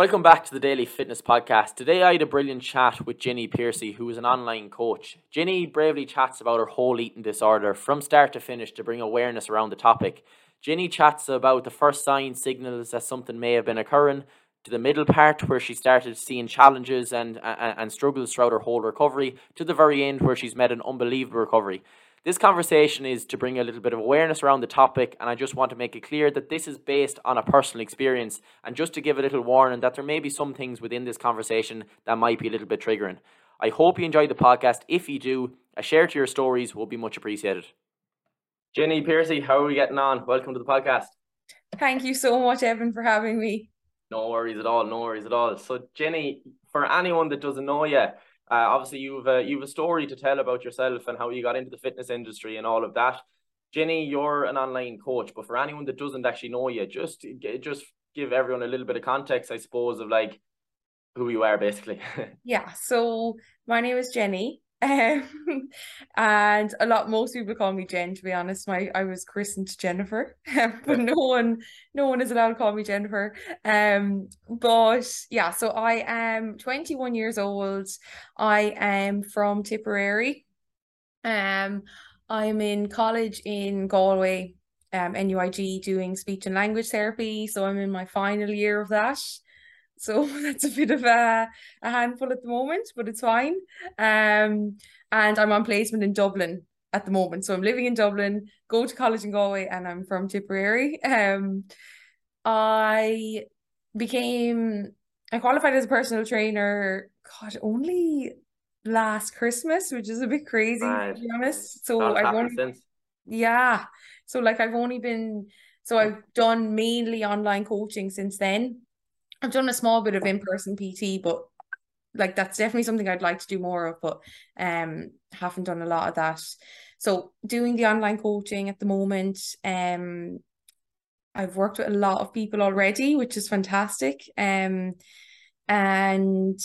Welcome back to the Daly Fitness Podcast. Today I had a brilliant chat with Jenny Percy, who is an online coach. Jenny bravely chats about her whole eating disorder from start to finish to bring awareness around the topic. Jenny chats about the first signs, signals that something may have been occurring, to the middle part where she started seeing challenges and, and, and struggles throughout her whole recovery, to the very end where she's met an unbelievable recovery. This conversation is to bring a little bit of awareness around the topic, and I just want to make it clear that this is based on a personal experience, and just to give a little warning that there may be some things within this conversation that might be a little bit triggering. I hope you enjoyed the podcast. If you do, a share to your stories will be much appreciated. Jenny Percy, how are we getting on? Welcome to the podcast. Thank you so much, Evan, for having me. No worries at all. No worries at all. So, Jenny, for anyone that doesn't know you, uh, obviously, you've a, you've a story to tell about yourself and how you got into the fitness industry and all of that. Jenny, you're an online coach, but for anyone that doesn't actually know you, just just give everyone a little bit of context, I suppose, of like who you are, basically. yeah. So my name is Jenny. Um, and a lot most people call me Jen to be honest. My I was christened Jennifer but no one no one is allowed to call me Jennifer. Um but yeah so I am 21 years old. I am from Tipperary. Um I'm in college in Galway um NUIG doing speech and language therapy. So I'm in my final year of that so that's a bit of a, a handful at the moment, but it's fine. Um, and I'm on placement in Dublin at the moment. So I'm living in Dublin, go to college in Galway, and I'm from Tipperary. Um, I became I qualified as a personal trainer, God, only last Christmas, which is a bit crazy right. to be honest. So I've only since. yeah. So like I've only been so I've done mainly online coaching since then. I've done a small bit of in-person PT, but like that's definitely something I'd like to do more of, but um haven't done a lot of that. So doing the online coaching at the moment, um I've worked with a lot of people already, which is fantastic. Um and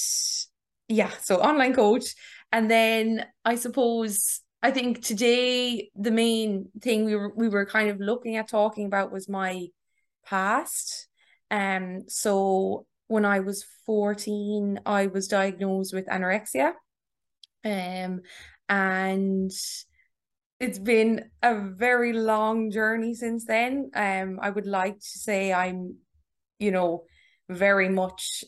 yeah, so online coach. And then I suppose I think today the main thing we were we were kind of looking at talking about was my past um, so when I was 14, I was diagnosed with anorexia. Um, and it's been a very long journey since then. Um, I would like to say I'm, you know, very much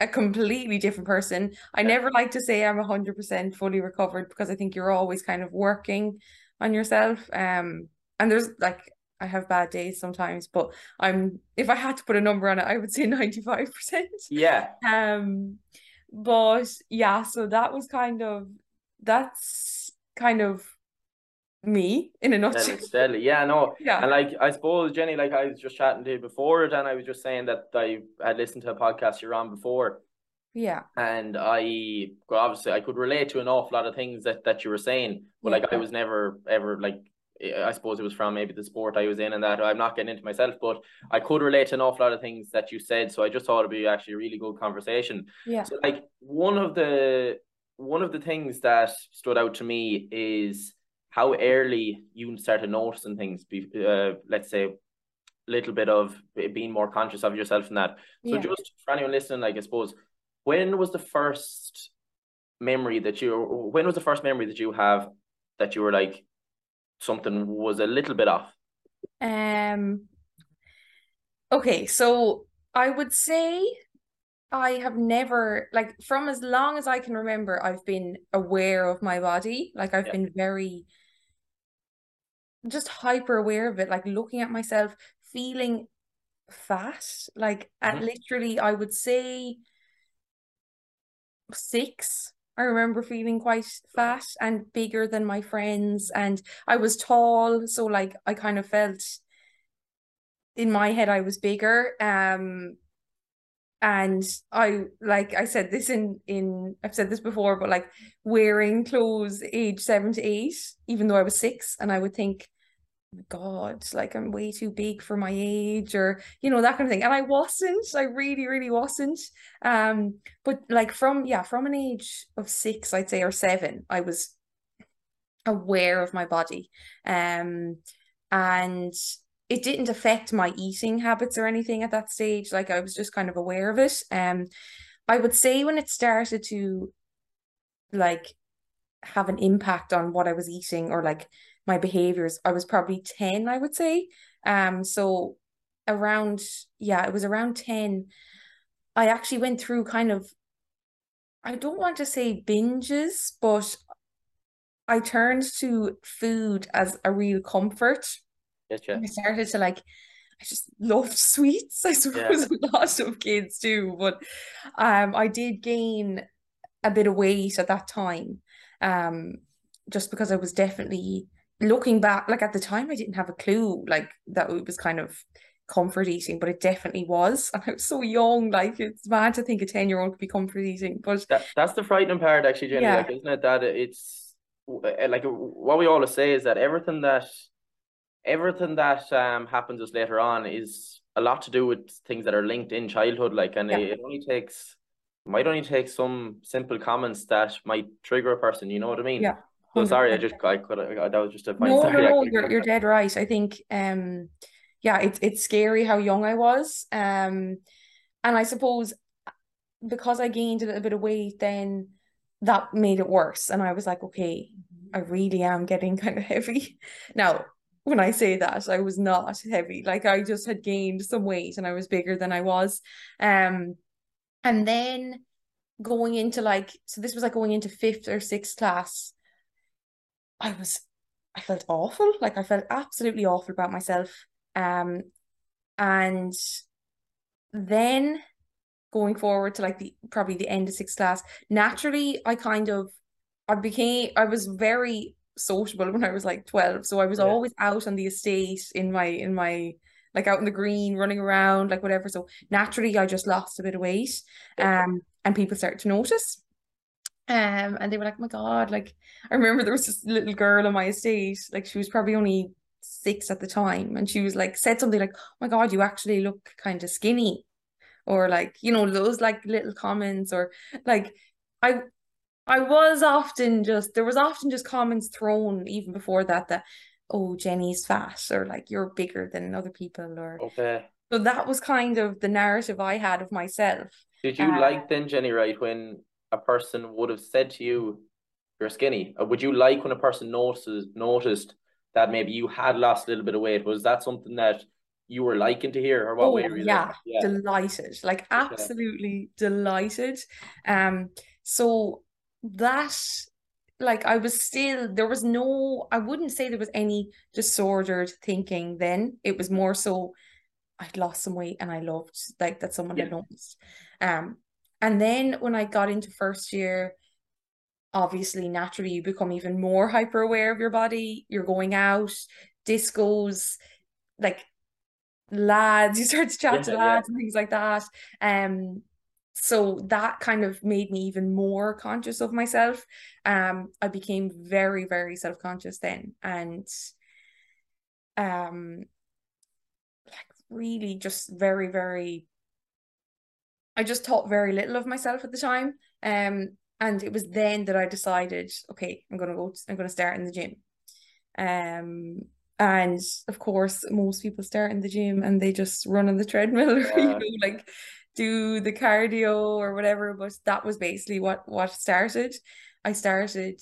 a completely different person. I never like to say I'm 100% fully recovered because I think you're always kind of working on yourself. Um, and there's like I have bad days sometimes, but I'm if I had to put a number on it, I would say 95%. Yeah. Um but yeah, so that was kind of that's kind of me in a nutshell. Steadily, yeah, no, yeah, and like I suppose Jenny, like I was just chatting to you before, and I was just saying that I had listened to a podcast you're on before, yeah, and I obviously I could relate to an awful lot of things that that you were saying, but yeah. like I was never ever like I suppose it was from maybe the sport I was in and that I'm not getting into myself, but I could relate to an awful lot of things that you said. So I just thought it'd be actually a really good conversation. Yeah. So like one of the one of the things that stood out to me is how early you started noticing things. Be, Uh, let's say a little bit of being more conscious of yourself and that. So yeah. just for anyone listening, like I suppose, when was the first memory that you? When was the first memory that you have that you were like something was a little bit off? Um. Okay, so I would say I have never like from as long as I can remember, I've been aware of my body. Like I've yeah. been very just hyper aware of it, like looking at myself, feeling fat. Like mm-hmm. at literally, I would say six I remember feeling quite fat and bigger than my friends, and I was tall, so like I kind of felt in my head I was bigger. Um, and I like I said this in in I've said this before, but like wearing clothes age seven to eight, even though I was six, and I would think God, like I'm way too big for my age, or you know, that kind of thing. And I wasn't, I really, really wasn't. Um, but like from yeah, from an age of six, I'd say, or seven, I was aware of my body. Um, and it didn't affect my eating habits or anything at that stage. Like I was just kind of aware of it. Um, I would say when it started to like have an impact on what I was eating or like my behaviors, I was probably 10, I would say. Um, so around, yeah, it was around 10. I actually went through kind of, I don't want to say binges, but I turned to food as a real comfort. Gotcha. I started to like, I just loved sweets. I suppose yeah. a lot of kids do, but um, I did gain a bit of weight at that time, um, just because I was definitely looking back. Like at the time, I didn't have a clue like that it was kind of comfort eating, but it definitely was. And I was so young, like it's mad to think a 10 year old could be comfort eating. But that, that's the frightening part, actually, Jenny, yeah. like, isn't it? That it's like what we always say is that everything that everything that um happens us later on is a lot to do with things that are linked in childhood, like, and yeah. it, it only takes might only take some simple comments that might trigger a person. You know what I mean? Yeah. So sorry, I just I could that was just a no, no, no. You're you're dead right. I think um yeah, it's it's scary how young I was. Um, and I suppose because I gained a little bit of weight, then that made it worse. And I was like, okay, I really am getting kind of heavy. Now, when I say that, I was not heavy. Like I just had gained some weight and I was bigger than I was. Um, and then going into like, so this was like going into fifth or sixth class. I was, I felt awful. Like I felt absolutely awful about myself. Um, and then going forward to like the probably the end of sixth class, naturally I kind of I became I was very sociable when I was like 12. So I was yeah. always out on the estate in my in my like out in the green, running around, like whatever. So naturally I just lost a bit of weight. Um and people started to notice. Um and they were like, oh my God, like I remember there was this little girl on my estate, like she was probably only six at the time and she was like said something like oh my god you actually look kind of skinny or like you know those like little comments or like i i was often just there was often just comments thrown even before that that oh jenny's fat or like you're bigger than other people or okay so that was kind of the narrative i had of myself. Did you uh, like then jenny right when a person would have said to you you're skinny. Or would you like when a person notices noticed that maybe you had lost a little bit of weight. Was that something that you were liking to hear or what oh, way were you yeah, yeah, delighted. Like absolutely okay. delighted. Um so that like I was still there was no I wouldn't say there was any disordered thinking then. It was more so I'd lost some weight and I loved like that someone yeah. had noticed. Um and then when I got into first year obviously naturally you become even more hyper aware of your body. You're going out discos like lads you start to chat yeah, to lads yeah. and things like that. Um so that kind of made me even more conscious of myself. Um i became very very self-conscious then and um like really just very very i just thought very little of myself at the time um and it was then that I decided, okay, I'm gonna go. I'm gonna start in the gym. Um, and of course, most people start in the gym and they just run on the treadmill, yeah. you know, like do the cardio or whatever. But that was basically what what started. I started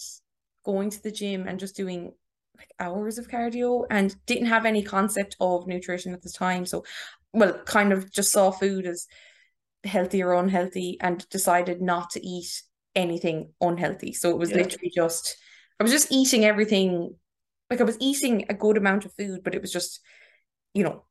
going to the gym and just doing like hours of cardio and didn't have any concept of nutrition at the time. So, well, kind of just saw food as healthy or unhealthy and decided not to eat anything unhealthy. So it was yeah. literally just I was just eating everything like I was eating a good amount of food, but it was just, you know,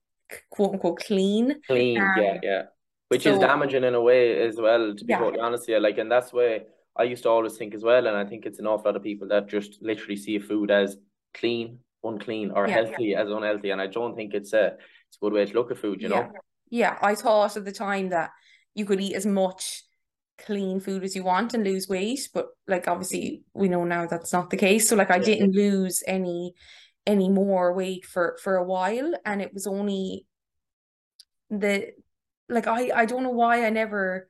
quote unquote clean. Clean, um, yeah, yeah. Which so, is damaging in a way as well, to be yeah. totally honest. Yeah, like and that's why I used to always think as well, and I think it's an awful lot of people that just literally see food as clean, unclean, or yeah, healthy yeah. as unhealthy. And I don't think it's a it's a good way to look at food, you know. Yeah, I thought at the time that you could eat as much clean food as you want and lose weight but like obviously we know now that's not the case. So like I didn't lose any any more weight for for a while and it was only the like I I don't know why I never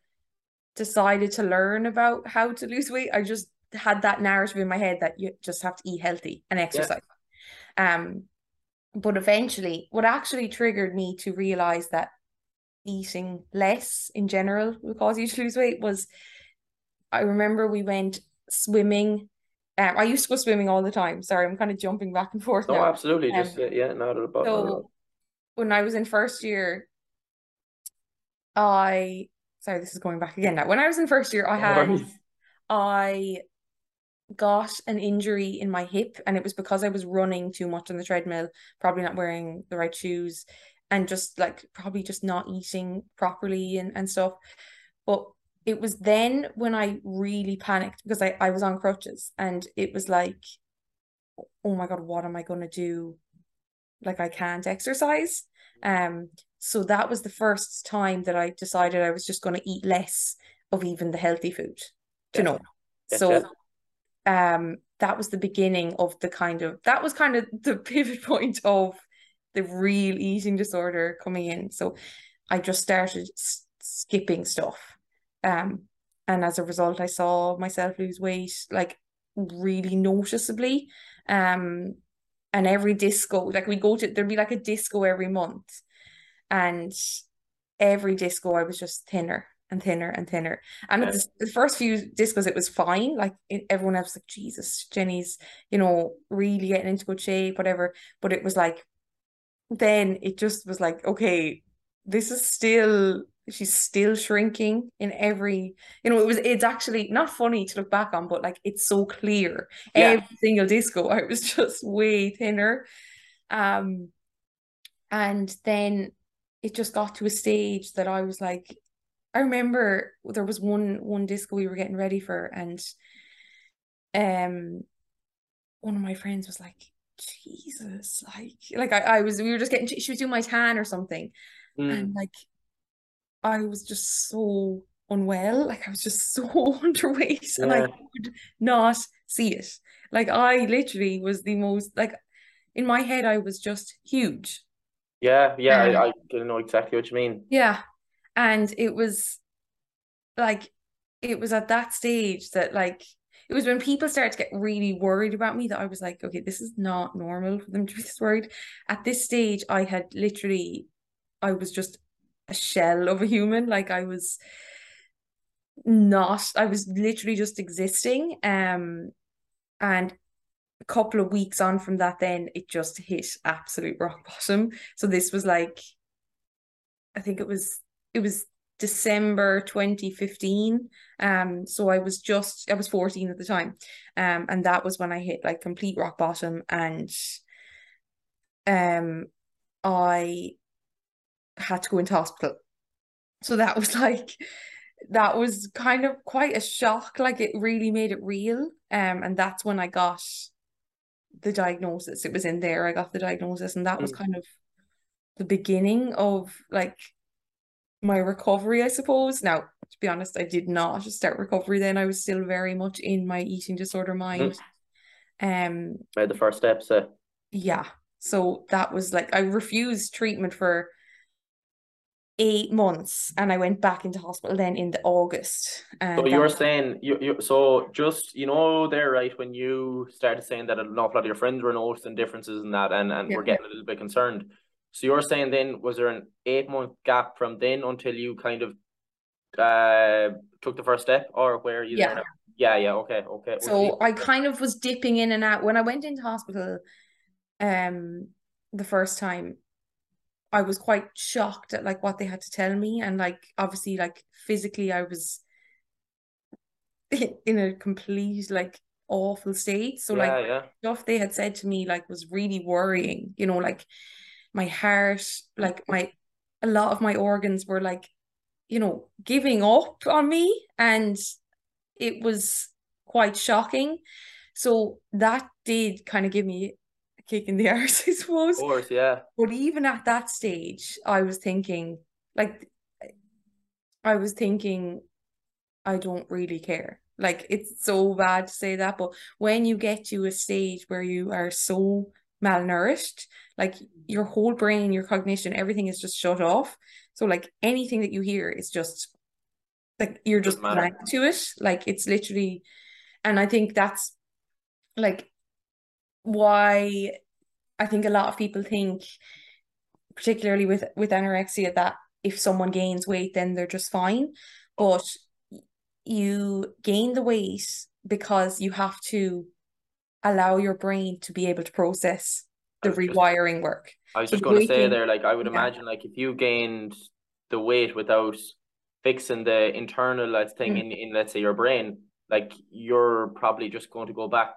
decided to learn about how to lose weight. I just had that narrative in my head that you just have to eat healthy and exercise. Yeah. um but eventually, what actually triggered me to realize that eating less in general will cause you to lose weight was I remember we went swimming. Um, I used to go swimming all the time. Sorry, I'm kind of jumping back and forth. No, now. absolutely. Um, Just yeah, not about. So when I was in first year, I sorry, this is going back again now. When I was in first year, I had I got an injury in my hip, and it was because I was running too much on the treadmill, probably not wearing the right shoes, and just like probably just not eating properly and, and stuff. But it was then when I really panicked because I, I was on crutches and it was like, oh my God, what am I going to do? Like, I can't exercise. Um, so that was the first time that I decided I was just going to eat less of even the healthy food, you know. So, um, that was the beginning of the kind of that was kind of the pivot point of the real eating disorder coming in. So, I just started s- skipping stuff, um, and as a result, I saw myself lose weight like really noticeably, um, and every disco like we go to there'd be like a disco every month and every disco I was just thinner and thinner and thinner. And Yeah. the, the first few discos, it was fine. Like it, everyone else was like, Jesus, Jenny's, you know, really getting into good shape, whatever. But it was like, then it just was like, okay, this is still, she's still shrinking in every, you know, it was, it's actually not funny to look back on, but like it's so clear. Yeah. Every single disco, I was just way thinner. Um, and then it just got to a stage that I was like, I remember there was one one disco we were getting ready for, and um, one of my friends was like, Jesus, like, like I, I was, we were just getting, she was doing my tan or something, Mm. and like, I was just so unwell, like I was just so underweight, and I could not see it. Like I literally was the most like in my head, I was just huge. Yeah, yeah, Um, I, I can know exactly what you mean. Yeah. And it was like, it was at that stage that, like, it was when people started to get really worried about me that I was like, okay, this is not normal for them to be this worried. At this stage, I had literally, I was just a shell of a human. Like, I was not, I was literally just existing. Um, and a couple of weeks on from that, then it just hit absolute rock bottom. So this was like, I think it was it was December 2015. Um, so I was just I was 14 at the time. Um, and that was when I hit like complete rock bottom and um I had to go into hospital. So that was like that was kind of quite a shock. Like it really made it real. Um, and that's when I got the diagnosis. It was in there. I got the diagnosis, and that was Mm. kind of the beginning of like my recovery, I suppose. Now, to be honest, I did not start recovery then. I was still very much in my eating disorder mind. Um, Made the first step, so yeah. So that was like I refused treatment for eight months and I went back into hospital then in the August. And So you're saying you you so just you know there right when you started saying that an awful lot of your friends were noticing differences in that and and Yeah. were getting a little bit concerned. So you're saying then was there an eight month gap from then until you kind of uh took the first step or where you Yeah. Yeah, yeah, okay, okay. So. I kind of was dipping in and out when I went into hospital um the first time I was quite shocked at like what they had to tell me and like obviously like physically I was in a complete like awful state so yeah, like yeah. stuff they had said to me like was really worrying you know like my heart like my a lot of my organs were like you know giving up on me and it was quite shocking so that did kind of give me a kick in the arse I suppose Of course, yeah. but even at that stage, I was thinking, like, I was thinking, I don't really care. Like, it's so bad to say that, but when you get to a stage where you are so malnourished, like mm-hmm. your whole brain, your cognition, everything is just shut off. So, like, anything that you hear is just like you're just blank to it. Like, it's literally, and I think that's like why I think a lot of people think, particularly with with anorexia, that if someone gains weight, then they're just fine. But you gain the weight because you have to allow your brain to be able to process the rewiring just, work. I was just going to say there, like I would yeah. imagine, like if you gained the weight without fixing the internal let's thing mm. in, in let's say your brain, like you're probably just going to go back.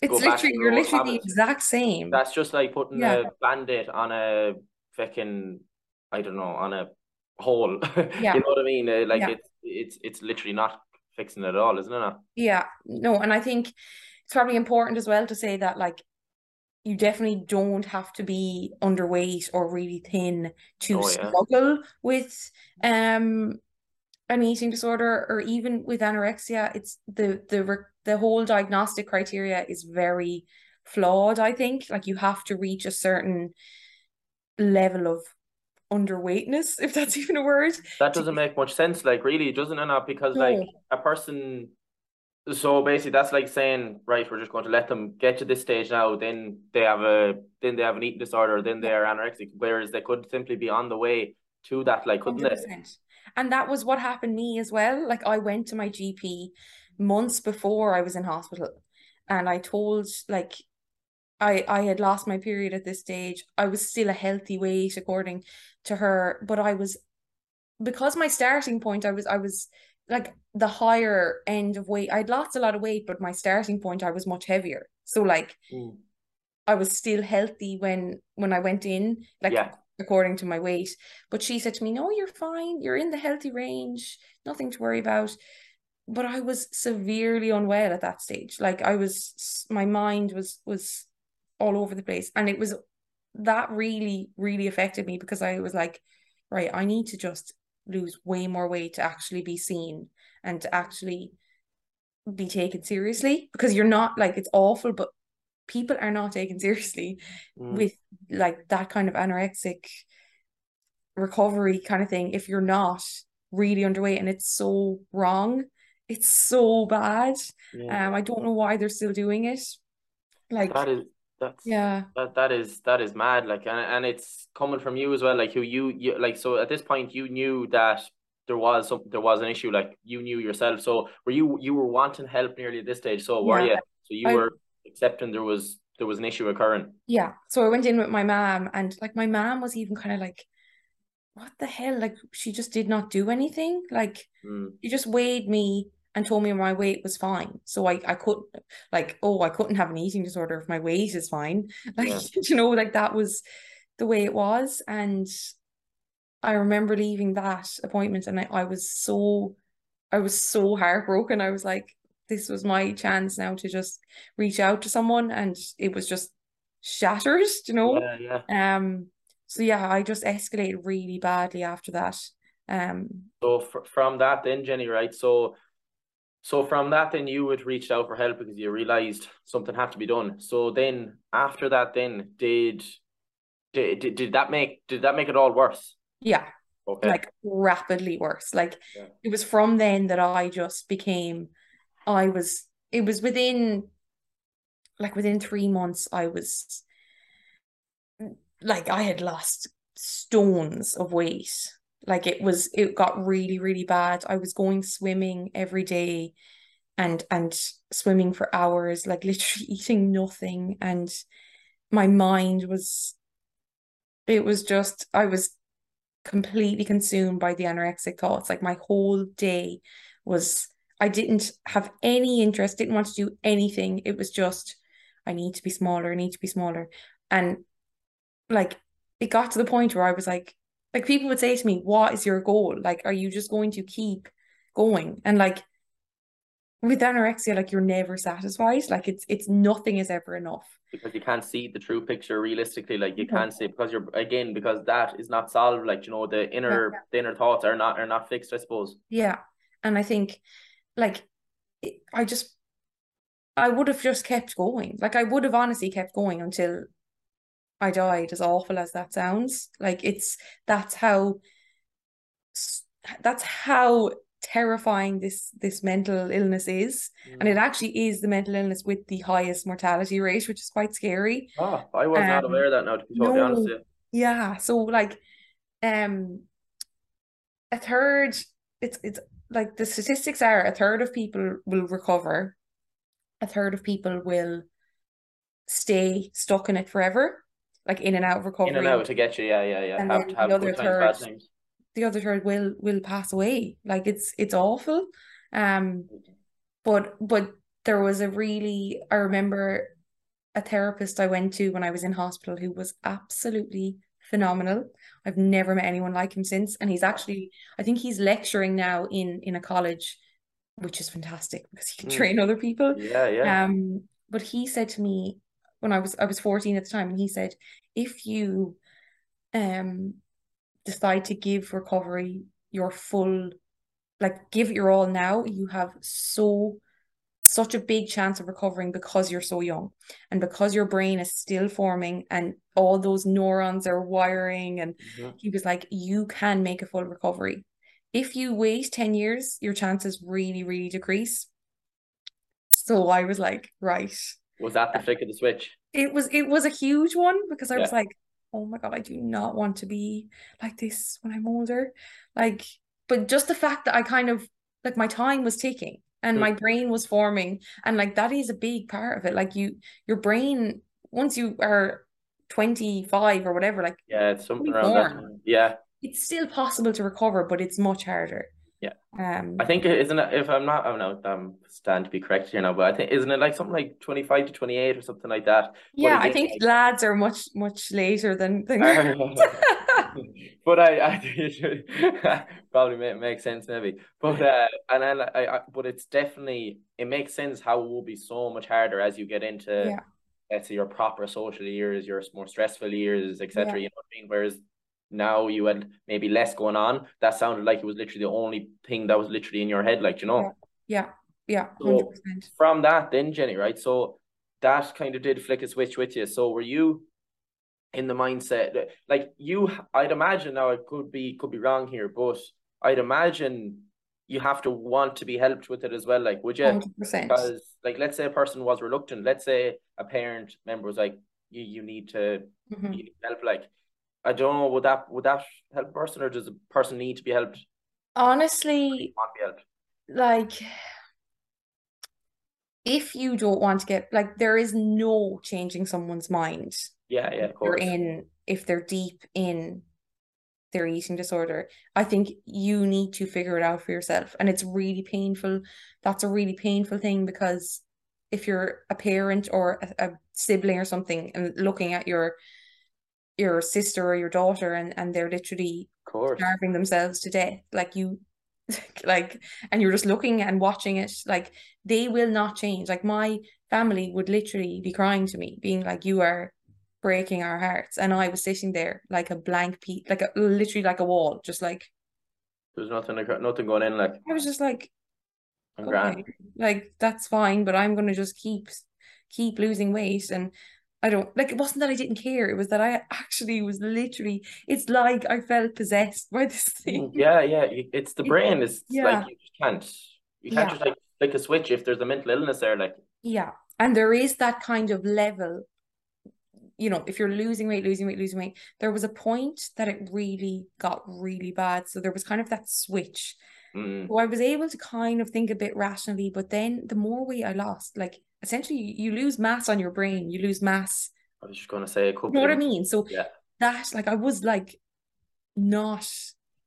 It's go literally you're literally habits. the exact same. That's just like putting yeah. a band-aid on a fucking I don't know, on a hole. Yeah. you know what I mean? Uh, like yeah. it's it's it's literally not fixing it at all, isn't it? Yeah. No, and I think it's probably important as well to say that like you definitely don't have to be underweight or really thin to oh, yeah. struggle with um an eating disorder or even with anorexia it's the the the whole diagnostic criteria is very flawed i think like you have to reach a certain level of underweightness if that's even a word that doesn't make much sense like really doesn't it not because no. like a person so basically that's like saying right we're just going to let them get to this stage now then they have a then they have an eating disorder then they're anorexic whereas they could simply be on the way to that like couldn't 100%. they and that was what happened me as well like i went to my gp months before i was in hospital and i told like I, I had lost my period at this stage. I was still a healthy weight according to her, but I was because my starting point I was I was like the higher end of weight. I'd lost a lot of weight, but my starting point I was much heavier. So like mm. I was still healthy when when I went in, like yeah. according to my weight. But she said to me, No, you're fine, you're in the healthy range, nothing to worry about. But I was severely unwell at that stage. Like I was my mind was was all over the place. And it was that really, really affected me because I was like, right, I need to just lose way more weight to actually be seen and to actually be taken seriously because you're not like it's awful, but people are not taken seriously mm. with like that kind of anorexic recovery kind of thing if you're not really underweight and it's so wrong it's so bad yeah. um i don't know why they're still doing it like that is that's yeah. That that is that is mad. Like and, and it's coming from you as well. Like who you, you like so at this point you knew that there was some there was an issue. Like you knew yourself. So were you you were wanting help nearly at this stage. So were yeah. you? So you I, were accepting there was there was an issue occurring. Yeah. So I went in with my mom and like my mom was even kind of like what the hell? Like she just did not do anything. Like mm. she just weighed me and told me my weight was fine. So I, I couldn't like, oh, I couldn't have an eating disorder if my weight is fine. Like, yeah. you know, like that was the way it was. And I remember leaving that appointment and I, I was so I was so heartbroken. I was like, this was my chance now to just reach out to someone and it was just shattered, you know? Yeah, yeah. Um so yeah, I just escalated really badly after that. Um so fr- from that then Jenny, right? So so from that, then you would reach out for help because you realized something had to be done. So then after that, then did did did, did that make did that make it all worse? Yeah. Okay. Like rapidly worse. Like yeah. it was from then that I just became I was it was within like within three months I was like I had lost stones of weight like it was it got really really bad. I was going swimming every day and and swimming for hours like literally eating nothing. And my mind was it was just i was completely consumed by the anorexic thoughts. Like my whole day was i didn't have any interest didn't want to do anything. It was just i need to be smaller i need to be smaller. And like it got to the point where i was like like people would say to me, What is your goal? Like, are you just going to keep going? And like with anorexia, like you're never satisfied. Like it's it's nothing is ever enough. Because you can't see the true picture realistically. Like you can't see because you're again, because that is not solved. Like, you know, the inner yeah. the inner thoughts are not are not fixed, I suppose. Yeah. And I think like I just I would have just kept going. Like I would have honestly kept going until I died, as awful as that sounds. Like it's that's how that's how terrifying this this mental illness is and it Mm. actually is the mental illness with the highest mortality rate which is quite scary Oh, I was not um aware of that now, to be totally honest no with you. yeah so like um a third it's it's like the statistics are a third of people will recover a third of people will stay stuck in it forever like in and out of In and recovery out to get you, yeah, yeah, yeah. and Have then to the other third times. the other third will will pass away like it's it's awful um but but there was a really I remember a therapist I went to when I was in hospital who was absolutely phenomenal. I've never met anyone like him since, and he's actually I think he's lecturing now in in a college, which is fantastic because he can Mm. train other people. Yeah, yeah. Um, but he said to me when I was I was 14 at the time, and he said, if you um decide to give recovery your full like give it your all now, you have so such a big chance of recovering because you're so young and because your brain is still forming and all those neurons are wiring and Mhm. he was like you can make a full recovery. If you wait 10 years your chances really really decrease. So I was like right Was that the flick of the switch? it was it was a huge one because I was like oh my god I do not want to be like this when I'm older like but just the fact that I kind of like my time was ticking and Mm. my brain was forming and like that is a big part of it like you your brain once you are 25 or whatever like Yeah, it's something around that. Yeah, it's still possible to recover but it's much harder yeah. Um I think isn't it if I'm not I'm not I'm stand to be correct here now, but I think isn't it like something like 25 to 28 or something like that? yeah I think like- lads are much much later than than but I, I think it should probably make, make sense maybe. But uh, and then I, I, but it's definitely it makes sense how it will be so much harder as you get into Yeah. let's say your proper social years, your more stressful years, etc. Yeah. You know what I mean? Whereas now you had maybe less going on. That sounded like it was literally the only thing that was literally in your head, like you know. yeah yeah So 100% from that, then Jenny, right? So that kind of did flick a switch with you. So were you in the mindset that- like you? I'd imagine now it could be could be wrong here, but I'd imagine you have to want to be helped with it as well. Like, would you? 100% Because like, let's say a person was reluctant. Let's say a parent member was like, "You you need to Mhm. you need help." Like, I don't know. Would that would that help a person, or does a person need to be helped? honestly Want to be helped? like if you don't want to get like there is no changing someone's mind Yeah, yeah, of they're course. in if they're deep in their eating disorder I think you need to figure it out for yourself and it's really painful that's a really painful thing because if you're a parent or a, a sibling or something and looking at your your sister or your daughter and and they're literally starving themselves to death. Like you like and you're just looking and watching it. Like they will not change. Like my family would literally be crying to me being like you are breaking our hearts. And I was sitting there like a blank piece like a literally like a wall just like There's nothing nothing going in like. I was just like okay like that's fine but I'm gonna just keep keep losing weight and I don't like it wasn't that I didn't care it was that I actually was literally it's like I felt possessed by this thing Mm, Yeah, yeah. It's the brain. It's yeah. like you just can't you can't Yeah. just like flick a switch if there's a mental illness there. Like Yeah. And there is that kind of level, you know, if you're losing weight, losing weight, losing weight, there was a point that it really got really bad. So there was kind of that switch. mm, So I was able to kind of think a bit rationally, but then the more weight I lost, like essentially you lose mass on your brain, you lose mass. I was just gonna say a couple You know what I mean? So Yeah. that, like, I was like not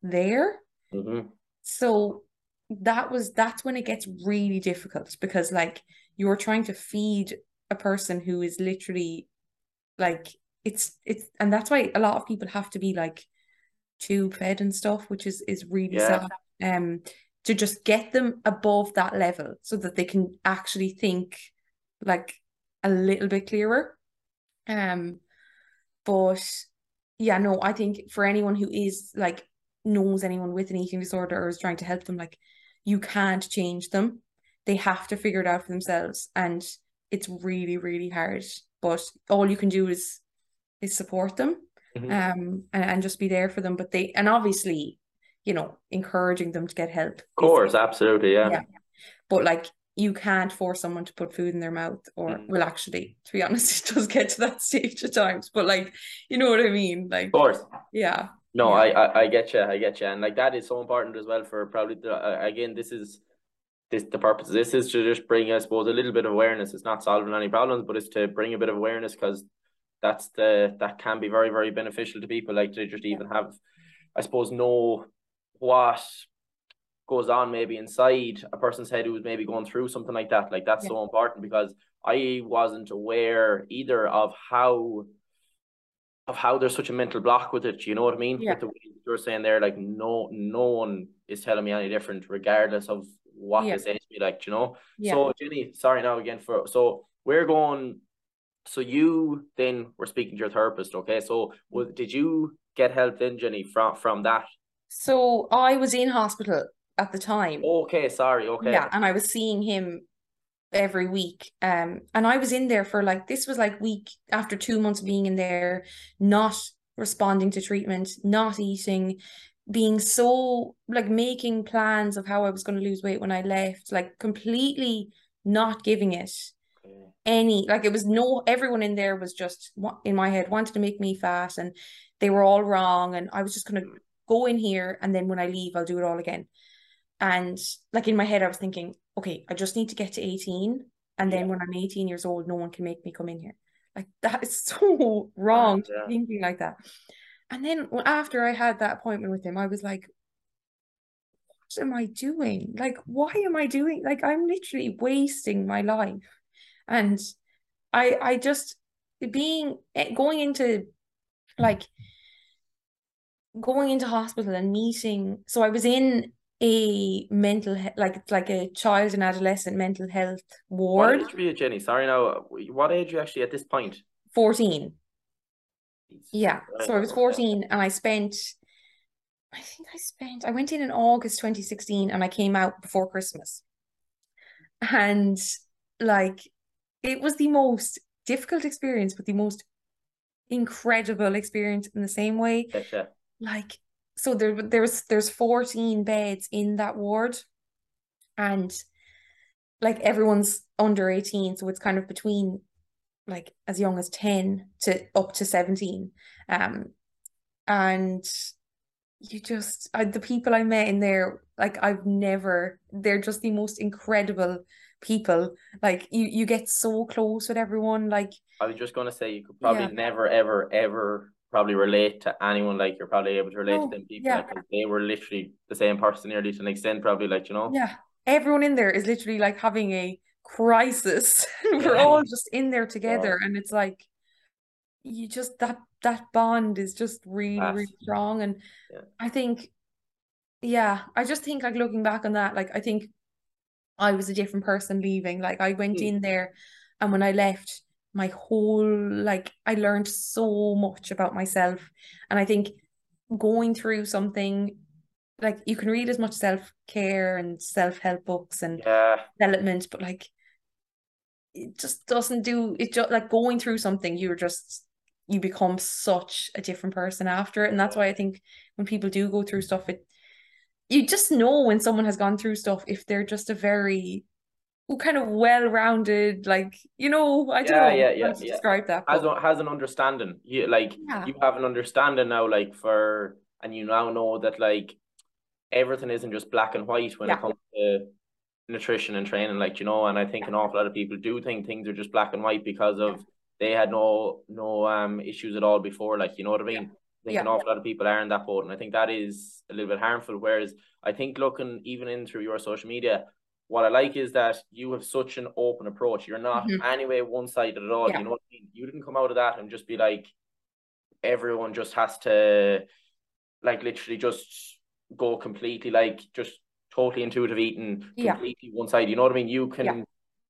there. Mhm. So that was that's when it gets really difficult because like you're trying to feed a person who is literally like it's it's and that's why a lot of people have to be like tube fed and stuff, which is is really Yeah. sad. Um to just get them above that level so that they can actually think like a little bit clearer. Um but yeah, no, I think for anyone who is like knows anyone with an eating disorder or is trying to help them, like you can't change them. They have to figure it out for themselves. And it's really, really hard. But all you can do is is support them Mhm. um and, and just be there for them. But they and obviously you know, encouraging them to get help. Of course, absolutely, yeah. Yeah. But like you can't force someone to put food in their mouth or Mm. well actually to be honest it does get to that stage at times but like you know what I mean like Of course. yeah No, Yeah. I, I I get you, I get you, and like that is so important as well for probably the, uh, again this is this the purpose. of This is to just bring, I suppose, a little bit of awareness. It's not solving any problems, but it's to bring a bit of awareness because that's the that can be very very beneficial to people. Like to just even have, I suppose, know what goes on maybe inside a person's head who's maybe going through something like that. Like that's Yeah. so important because I wasn't aware either of how of how there's such a mental block with it. You know what I mean? Yeah. With the way you're saying there, like no no one is telling me any different, regardless of what Yeah. they say to me. Like you know. yeah So Jenny, sorry now again for so we're going. So you then were speaking to your therapist, okay? So mm. was, did you get help then, Jenny, from from that? so I was in hospital at the time Okay, sorry, okay. yeah and I was seeing him every week um and I was in there for like this was like week after two months of being in there not responding to treatment not eating being so like making plans of how I was going to lose weight when I left like completely not giving it Okay. any like it was no everyone in there was just in my head wanted to make me fat and they were all wrong and I was just gonna go in here and then when I leave I'll do it all again and like in my head I was thinking okay I just need to get to 18 and then Yeah. when I'm 18 years old no one can make me come in here like that is so wrong yeah. thinking like that and then after I had that appointment with him I was like what am I doing like why am I doing like I'm literally wasting my life and I I just being eh, going into like going into hospital and meeting so I was in a mental he- like like a child and adolescent mental health ward. What age were you, Jenny? Sorry now. What age are you actually at this point? 14 yeah so I was 14 and I spent I think I spent I went in in August 2016 and I came out before Christmas and like it was the most difficult experience but the most incredible experience in the same way Getcha. like so there there's there's 14 beds in that ward. And like everyone's under 18 so it's kind of between like as young as 10 to up to 17 um and you just I, the people I met in there like I've never they're just the most incredible people. Like you you get so close with everyone like I was just gonna say you could probably Yeah. never, ever, ever probably relate to anyone like you're probably able to relate No, to them people yeah. like they were literally the same person nearly to an extent, probably like you know. Yeah, everyone in there is literally like having a crisis. We're Yeah. all just in there together, and it's like you just that that bond is just really, really strong. And Yeah. I think, yeah, I just think like looking back on that, like I think I was a different person leaving. Like I went Hmm. in there, and when I left, my whole like I learned so much about myself, and I think going through something like you can read as much self-care and self-help books and Yeah, development, but like it just doesn't do it just like going through something you're just you become such a different person after it. And that's why I think when people do go through stuff, it you just know when someone has gone through stuff if they're just a very kind of well-rounded, like you know, I don't Yeah, know yeah, how yeah, to yeah. describe that. has but a, has an understanding. You like yeah, you have an understanding now, like for and you now know that like everything isn't just black and white when Yeah. it comes to nutrition and training, like you know. And I think an awful lot of people do think things are just black and white because of they had no no um issues at all before, like you know what I mean. I think an awful lot of people are in that boat, and I think that is a little bit harmful. Whereas I think looking even in through your social media, what I like is that you have such an open approach. You're not Mhm. anyway one sided at all. Yeah. You know what I mean? You didn't come out of that and just be like, everyone just has to, like, literally just go completely, like, just totally intuitive eating, Yeah. completely one side. You know what I mean? You can Yeah.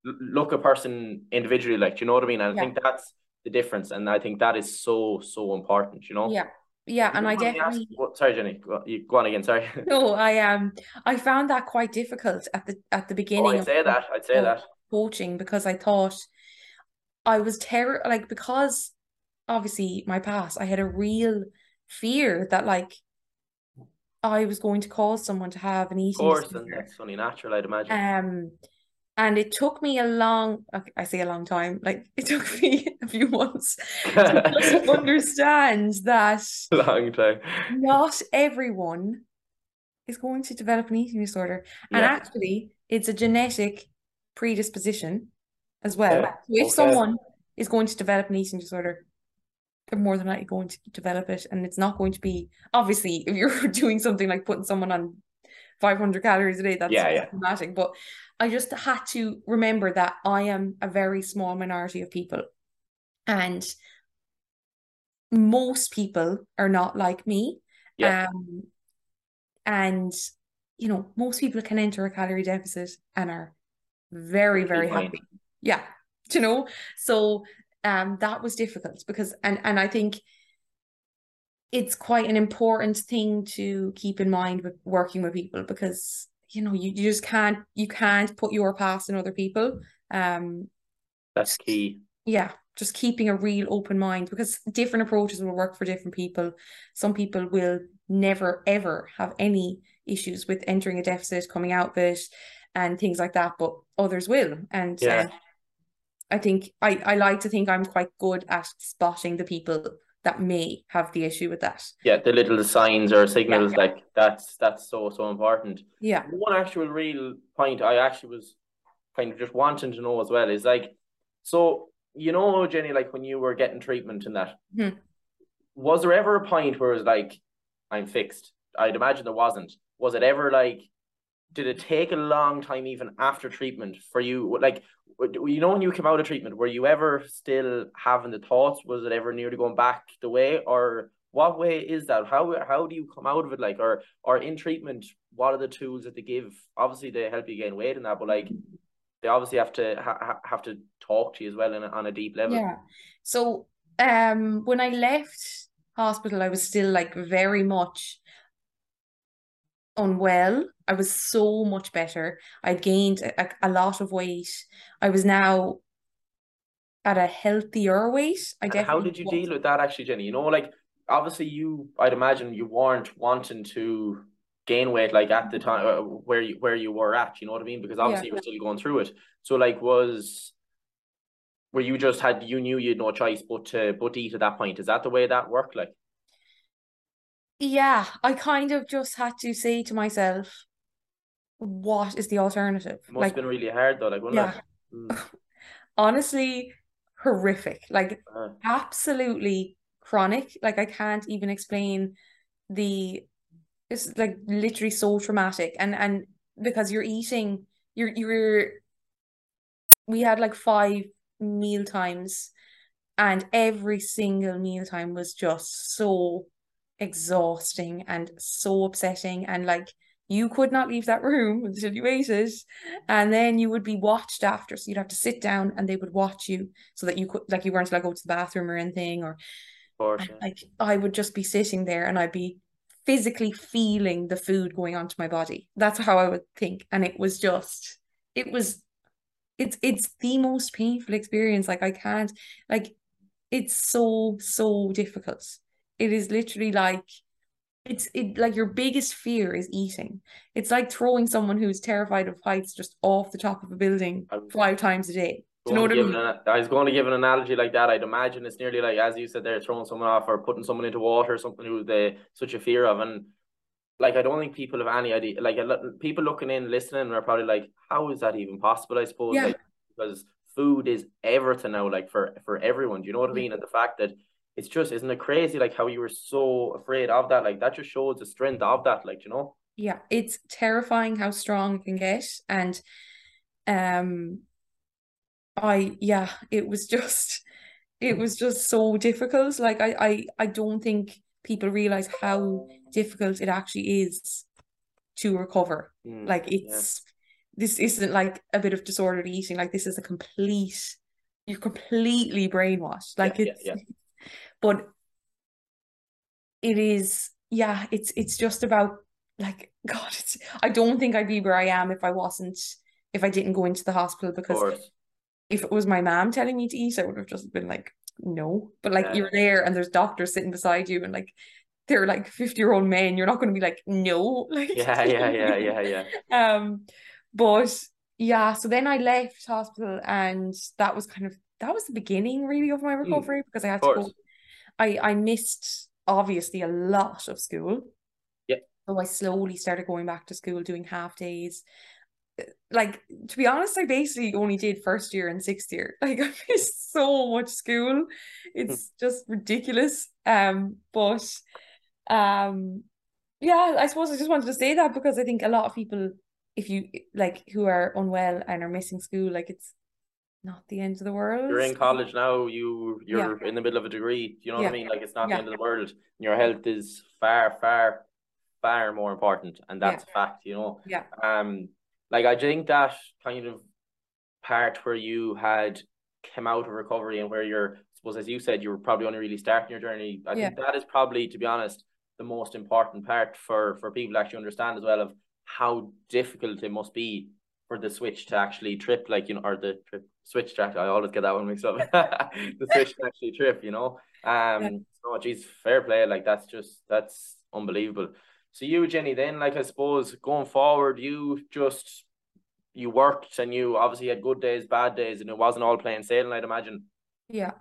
l- look a person individually, like, you know what I mean? And I think that's the difference. And I think that is so, so important, you know? yeah, yeah, and I don't mind me asking- definitely what- sorry, Jenny, you, go on again. Sorry. no, I um I found that quite difficult at the at the Oh, beginning I'd of say that. I'd say that. coaching because I thought I was terror like because obviously my past I had a real fear that like I was going to cause someone to have an Of eating course, and disorder. that's only natural, I'd imagine. Um, and it took me a long i say a long time, like it took me a few months to just understand that Long time. not everyone is going to develop an eating disorder. And Yeah. actually, it's a genetic predisposition as well. Okay, So if okay. someone is going to develop an eating disorder, they're more than likely going to develop it. And it's not going to be, obviously, if you're doing something like putting someone on 500 calories a day, that's Yeah, yeah. dramatic. But I just had to remember that I am a very small minority of people. And most people are not like me. Yeah. Um, and you know, most people can enter a calorie deficit and are very, very fine. happy. Yeah. You know? So um that was difficult because and and I think it's quite an important thing to keep in mind with working with people because you know you, you just can't you can't put your past in other people. Um That's key. yeah, just keeping a real open mind because different approaches will work for different people. Some people will never ever have any issues with entering a deficit, coming out of it, and things like that, but others will. And Yeah. um, I think I, I like to think I'm quite good at spotting the people that may have the issue with that. Yeah, the little signs or signals like that's that's so so important. Yeah. One actual real point I actually was kind of just wanting to know as well is like, so you know, Jenny, like when you were getting treatment and that, Mhm. was there ever a point where it was like, I'm fixed? I'd imagine there wasn't. Was it ever like, did it take a long time even after treatment for you? Like, you know, when you came out of treatment, were you ever still having the thoughts? Was it ever nearly going back the way, or what way is that? How how do you come out of it? Like, or or in treatment, what are the tools that they give? Obviously, they help you gain weight and that, but like, they obviously have to ha- ha- have to talk to you as well in on a deep level. Yeah. So um when I left hospital, I was still like very much unwell. I was so much better. I'd gained a, a lot of weight. I was now at a healthier weight. I And how did you deal with that actually, Jenny? You know, like obviously you, I'd imagine you weren't wanting to gain weight like at the time uh, where you where you were at. You know what I mean? Because obviously you were still going through it. So like, was where you just had you knew you had no choice but to but to eat at that point? Is that the way that worked? Like, Yeah, I kind of just had to say to myself, what is the alternative? it must Like, have been really hard though. Like, yeah. Mm, honestly, horrific. Like, uh, absolutely chronic. Like, I can't even explain the it's like literally so traumatic. And and because you're eating, you're you're we had like five meal times, and every single meal time was just so exhausting and so upsetting. And like you could not leave that room until you ate it. And then you would be watched after. So you'd have to sit down and they would watch you so that you could like you weren't like go to the bathroom or anything or course. yeah. like I would just be sitting there and I'd be physically feeling the food going onto my body. That's how I would think. And it was just, it was, it's it's the most painful experience. Like I can't, like, it's so, so difficult. It is literally like it's it like your biggest fear is eating. It's like throwing someone who's terrified of heights just off the top of a building five times a day. Do you know what I mean? an, I was going to give an analogy like that. I'd imagine it's nearly like, as you said there, throwing someone off or putting someone into water, something who they such a fear of. And like, I don't think people have any idea. Like, people looking in, listening, are probably like, how is that even possible? I suppose, Yeah. like, because food is everything now, like for for everyone. Do you know what I mean? And the fact that it's just, isn't it crazy? Like how you were so afraid of that. Like that just shows the strength of that. Like you know. Yeah, it's terrifying how strong it can get. And um I yeah, it was just it was just so difficult. Like I I I don't think people realize how difficult it actually is to recover. Mm, Like yeah. it's this isn't like a bit of disordered eating. Like this is a complete you're completely brainwashed. Like yeah, it's yeah. But it is yeah, it's it's just about like God, it's I don't think I'd be where I am if I wasn't if I didn't go into the hospital because if it was my mom telling me to eat, I would have just been like, no. But like Yeah. you're there and there's doctors sitting beside you and like they're like 50 year old men. You're not going to be like, no. Like, yeah, yeah, yeah, yeah, yeah. um, but yeah, so then I left hospital and that was kind of that was the beginning really of my Hmm. recovery because I had to go. I I missed obviously a lot of school. Yeah. So I slowly started going back to school, doing half days. Like to be honest, I basically only did first year and sixth year. Like I missed so much school. It's just ridiculous. Um, but um yeah, I suppose I just wanted to say that because I think a lot of people, if you like who are unwell and are missing school, like it's not the end of the world. You're in college now. You you're in the middle of a degree. You know what I mean? Like it's not Yeah. the end of the world. Your health is far, far, far more important, and that's a fact. You know. Yeah. Um, like I think that kind of part where you had come out of recovery and where you're, I suppose, as you said, you were probably only really starting your journey. I think that is probably, to be honest, the most important part for for people to actually understand as well of how difficult it must be for the switch to actually trip, like you know, or the trip switch track. I always get that one mixed up. the switch to actually trip, you know. Um, so geez, fair play. Like that's just that's unbelievable. So you, Jenny, then like I suppose going forward, you just you worked and you obviously had good days, bad days, and it wasn't all plain sailing. I'd imagine. Yeah.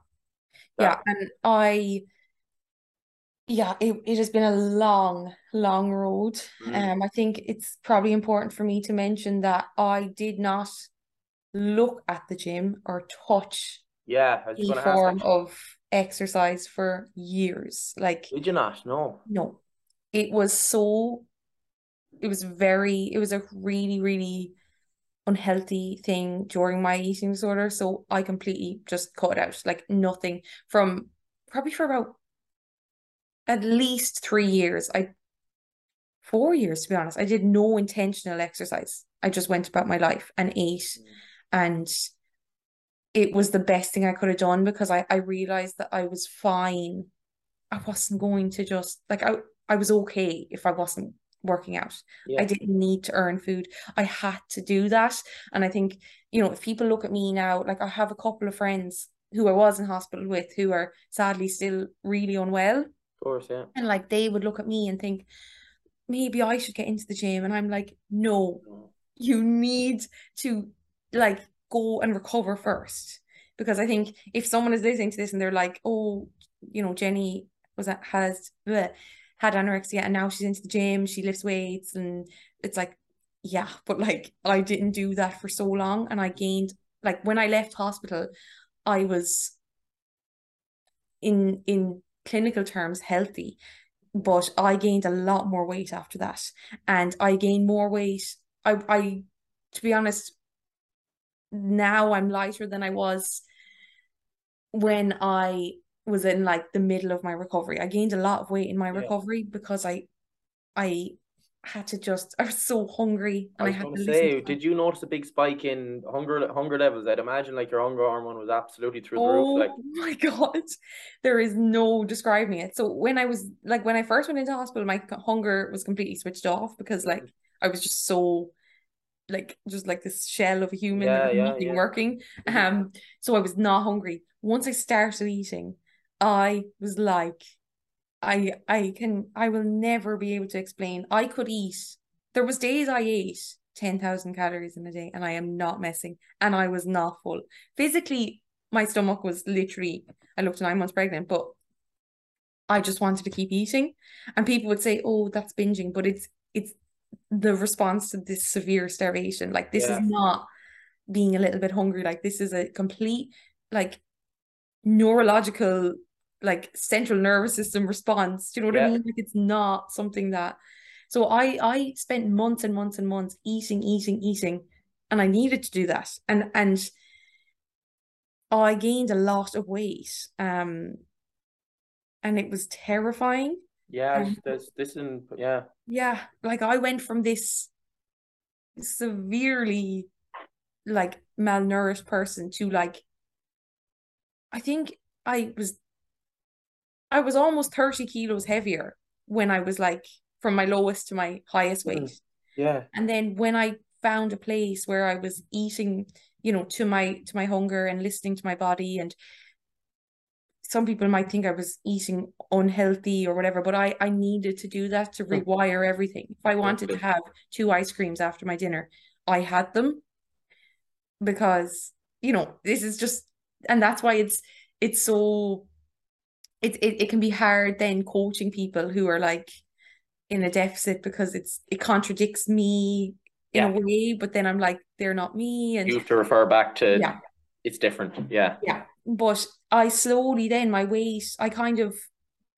Yeah. Yeah. And I, yeah, it, it has been a long, long road. Mm. Um, I think it's probably important for me to mention that I did not look at the gym or touch Yeah, I was any going ask. form of exercise for years. Like, Did you not? No. no, it was so, it was very, it was a really, really unhealthy thing during my eating disorder. So I completely just cut it out, like nothing from probably for about at least three years. I, four years to be honest, I did no intentional exercise. I just went about my life and ate mm. and it was the best thing I could have done because I, I realized that I was fine. I wasn't going to just like I I was okay if I wasn't working out. Yeah. I didn't need to earn food. I had to do that. And I think, you know, if people look at me now, like I have a couple of friends who I was in hospital with who are sadly still really unwell. Course, yeah. And like they would look at me and think, maybe I should get into the gym. And I'm like, no, No. you need to like go and recover first. Because I think if someone is listening to this and they're like, oh, you know, Jenny was at, has bleh, had anorexia and now she's into the gym, she lifts weights, and it's like, yeah, but like I didn't do that for so long, and I gained like when I left hospital, I was in in clinical terms healthy, but I gained a lot more weight after that, and I gained more weight. I I to be honest, now I'm lighter than I was when I was in like the middle of my recovery. I gained a lot of weight in my Yeah. recovery because I I had to just I was so hungry and I, was had going to say, to did you notice a big spike in hunger hunger levels? I'd imagine like your hunger hormone was absolutely through the roof. Oh Like, my God. There is no describing it. So when I was like when I first went into hospital, my hunger was completely switched off because like Mm-hmm. I was just so like just like this shell of a human Yeah, yeah, nothing yeah. working. Um so I was not hungry. Once I started eating, I was like I I can I will never be able to explain. I could eat. There was days I ate 10,000 calories in a day and I am not messing and I was not full. Physically, my stomach was literally I looked nine months pregnant, but I just wanted to keep eating. And people would say, "Oh, that's binging," but it's it's the response to this severe starvation. Like this Yeah. is not being a little bit hungry. Like this is a complete like neurological like central nervous system response. Do you know what I mean? Like it's not something that so I I spent months and months and months eating, eating, eating, and I needed to do that. And and I gained a lot of weight. Um and it was terrifying. yeah, this this and yeah, Yeah, like I went from this severely like malnourished person to like I think I was I was almost 30 kilos heavier when I was like from my lowest to my highest Mm. weight. yeah, And then when I found a place where I was eating, you know, to my to my hunger and listening to my body and some people might think I was eating unhealthy or whatever, but I I needed to do that to rewire everything. If I wanted to have two ice creams after my dinner, I had them because you know this is just and that's why it's it's so it, it it can be hard then coaching people who are like in a deficit because it's it contradicts me in Yeah. a way, but then I'm like they're not me and You have to refer back to yeah it's different. Yeah. yeah but I slowly then my weight I kind of